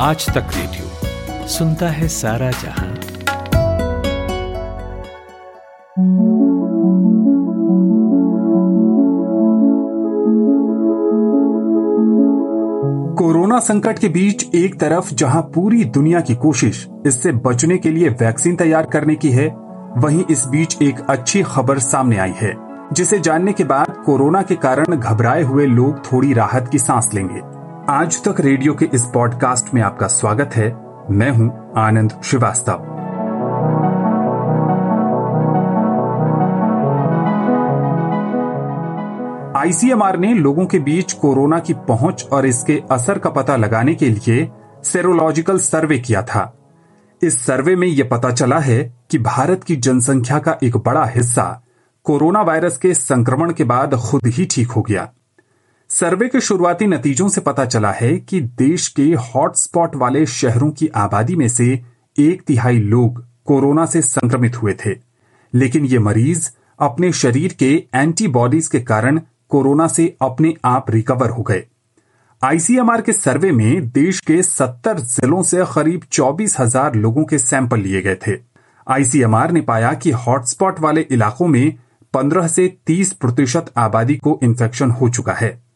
आज तक रेडियो सुनता है सारा जहाँ। कोरोना संकट के बीच एक तरफ़ जहाँ पूरी दुनिया की कोशिश इससे बचने के लिए वैक्सीन तैयार करने की है, वहीं इस बीच एक अच्छी खबर सामने आई है, जिसे जानने के बाद कोरोना के कारण घबराए हुए लोग थोड़ी राहत की सांस लेंगे। आज तक रेडियो के इस पॉडकास्ट में आपका स्वागत है। मैं हूँ आनंद श्रीवास्तव। आईसीएमआर ने लोगों के बीच कोरोना की पहुँच और इसके असर का पता लगाने के लिए सेरोलॉजिकल सर्वे किया था। इस सर्वे में यह पता चला है कि भारत की जनसंख्या का एक बड़ा हिस्सा कोरोना वायरस के संक्रमण के बाद खुद ही ठीक हो गया। सर्वे के शुरुआती नतीजों से पता चला है कि देश के हॉटस्पॉट वाले शहरों की आबादी में से एक तिहाई लोग कोरोना से संक्रमित हुए थे। लेकिन ये मरीज़ अपने शरीर के एंटीबॉडीज के कारण कोरोना से अपने आप रिकवर हो गए। आईसीएमआर के सर्वे में देश के 70 जिलों से करीब चौबीस हज़ार लोगों के सैंपल लिए गए थे। आईसीएमआर ने पाया कि हॉटस्पॉट वाले इलाकों में 15 से 30 प्रतिशत आबादी को इन्फेक्शन हो चुका है।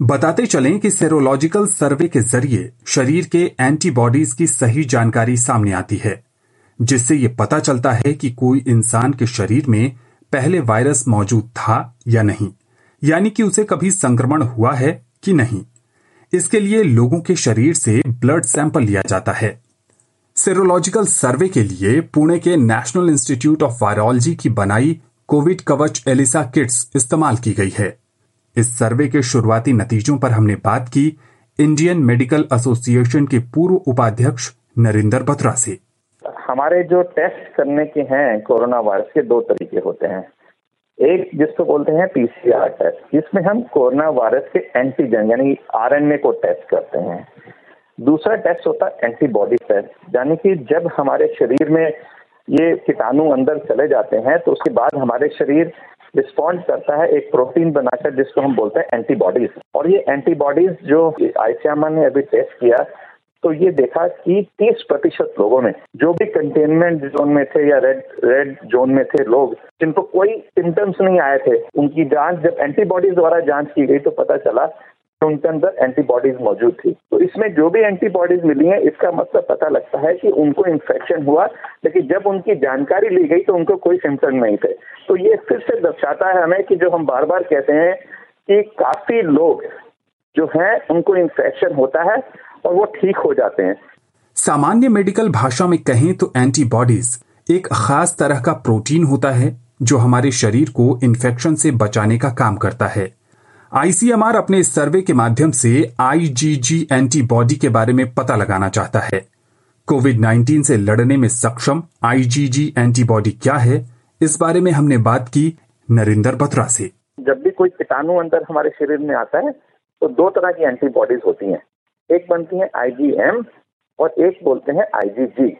बताते चलें कि सेरोलॉजिकल सर्वे के ज़रिए शरीर के एंटीबॉडीज की सही जानकारी सामने आती है, जिससे ये पता चलता है कि कोई इंसान के शरीर में पहले वायरस मौजूद था या नहीं, यानी कि उसे कभी संक्रमण हुआ है कि नहीं। इसके लिए लोगों के शरीर से ब्लड सैंपल लिया जाता है। सेरोलॉजिकल सर्वे के लिए पुणे के नेशनल इंस्टीट्यूट ऑफ़ वायरोलॉजी की बनाई कोविड कवच एलिसा किट्स इस्तेमाल की गई है। इस सर्वे के शुरुआती नतीजों पर हमने बात की इंडियन मेडिकल एसोसिएशन के पूर्व उपाध्यक्ष नरेंद्र बत्रा से। हमारे जो टेस्ट करने के हैं कोरोना वायरस के दो तरीके होते हैं। एक, जिसको बोलते हैं पीसीआर टेस्ट, जिसमें हम कोरोना वायरस के एंटीजन, यानी आरएनए को टेस्ट करते हैं। दूसरा टेस्ट होता है एंटीबॉडी टेस्ट, यानी कि जब हमारे शरीर में ये कीटाणु अंदर चले जाते हैं तो उसके बाद हमारे शरीर रिस्पॉन्ड करता है एक प्रोटीन बनाकर जिसको हम बोलते हैं एंटीबॉडीज और ये एंटीबॉडीज जो आईसीएमआर ने अभी टेस्ट किया तो ये देखा कि 30 प्रतिशत लोगों में, जो भी कंटेनमेंट जोन में थे या रेड रेड जोन में थे लोग, जिनको कोई सिम्टम्स नहीं आए थे, उनकी जाँच, जब एंटीबॉडीज द्वारा जाँच की गई तो पता चला तो उनके अंदर एंटीबॉडीज मौजूद थी। तो इसमें जो भी एंटीबॉडीज मिली है, इसका मतलब पता लगता है कि उनको इन्फेक्शन हुआ, लेकिन जब उनकी जानकारी ली गई तो उनको कोई सिम्टम नहीं थे। तो ये फिर से दर्शाता है हमें कि जो हम बार बार कहते हैं कि काफ़ी लोग जो हैं, उनको इन्फेक्शन होता है और वो ठीक हो जाते हैं। सामान्य मेडिकल भाषा में कहें तो एंटीबॉडीज एक खास तरह का प्रोटीन होता है, जो हमारे शरीर को इन्फेक्शन से बचाने का काम करता है। आईसीएमआर अपने इस सर्वे के माध्यम से आईजीजी एंटीबॉडी के बारे में पता लगाना चाहता है। कोविड 19 से लड़ने में सक्षम आईजीजी एंटीबॉडी क्या है? इस बारे में हमने बात की नरेंद्र बत्रा से। जब भी कोई कीटाणु अंदर हमारे शरीर में आता है तो दो तरह की एंटीबॉडीज होती हैं। एक बनती है आईजीएम और एक बोलते हैं आईजीजी।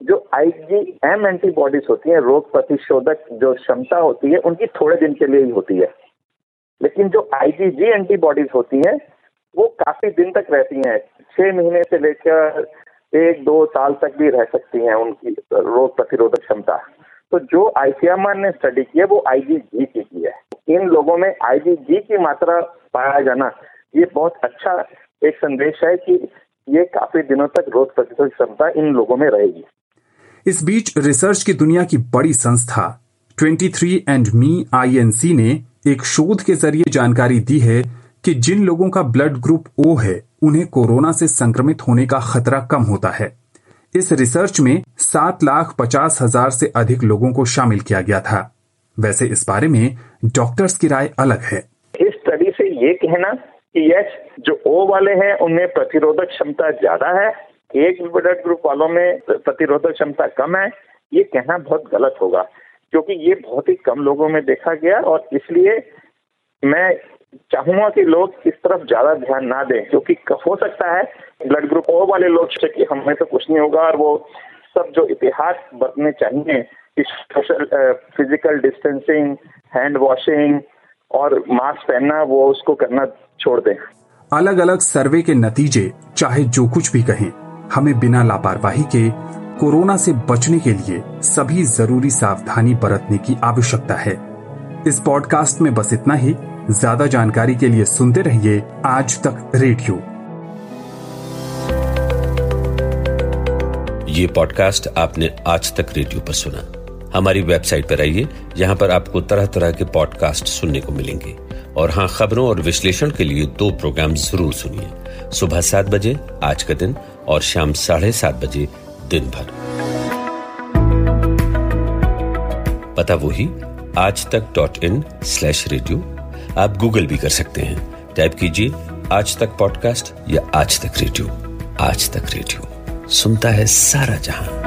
जो आईजीएम एंटीबॉडीज होती हैं, रोग प्रतिशोधक जो क्षमता होती है, उनकी थोड़े दिन के लिए ही होती है। लेकिन जो आईजीजी एंटीबॉडीज होती हैं, वो काफ़ी दिन तक रहती हैं। छह महीने से लेकर एक, दो साल तक भी रह सकती हैं उनकी रोग प्रतिरोधक क्षमता। तो जो आईसीएमआर ने स्टडी की है, वो आईजीजी की की है इन लोगों में आईजीजी की मात्रा पाया जाना, ये बहुत अच्छा एक संदेश है कि ये काफ़ी दिनों तक रोग प्रतिरोधक क्षमता इन लोगों में रहेगी। इस बीच रिसर्च की दुनिया की बड़ी संस्था 23 एंड मी आईएनसी ने एक शोध के ज़रिए जानकारी दी है कि जिन लोगों का ब्लड ग्रुप ओ है, उन्हें कोरोना से संक्रमित होने का खतरा कम होता है। इस रिसर्च में सात लाख पचास हज़ार से अधिक लोगों को शामिल किया गया था। वैसे इस बारे में डॉक्टर्स की राय अलग है। इस स्टडी से ये कहना कि यस, जो ओ वाले हैं, उनमें प्रतिरोधक क्षमता ज़्यादा है। एक ब्लड ग्रुप वालों में प्रतिरोधक क्षमता कम है। ये कहना बहुत गलत होगा। क्योंकि ये बहुत ही कम लोगों में देखा गया और इसलिए मैं चाहूँगा कि लोग इस तरफ़ ज़्यादा ध्यान ना दें, क्योंकि हो सकता है ब्लड ग्रुप ओ वाले लोग कि हमें तो कुछ नहीं होगा और वो सब जो इतिहास बरतने चाहिए कि social physical distancing hand washing और मास्क पहनना, वो उसको करना छोड़ दें। अलग अलग सर्वे के नतीजे, चाहे जो कुछ भी कहें, हमें बिना लापरवाही के कोरोना से बचने के लिए सभी ज़रूरी सावधानी बरतने की आवश्यकता है। इस पॉडकास्ट में बस इतना ही। ज़्यादा जानकारी के लिए सुनते रहिए आज तक रेडियो। ये पॉडकास्ट आपने आज तक रेडियो पर सुना। हमारी वेबसाइट पर आइए। यहाँ पर आपको तरह तरह के पॉडकास्ट सुनने को मिलेंगे। और हाँ खबरों और विश्लेषण के लिए दो प्रोग्राम ज़रूर सुनिए। सुबह सात बजे आज का दिन और शाम साढ़े सात बजे दिन भर पता वही Aaj Tak dot in slash radio आप गूगल भी कर सकते हैं। टाइप कीजिए, आज तक पॉडकास्ट या आज तक रेडियो आज तक रेडियो सुनता है सारा जहाँ।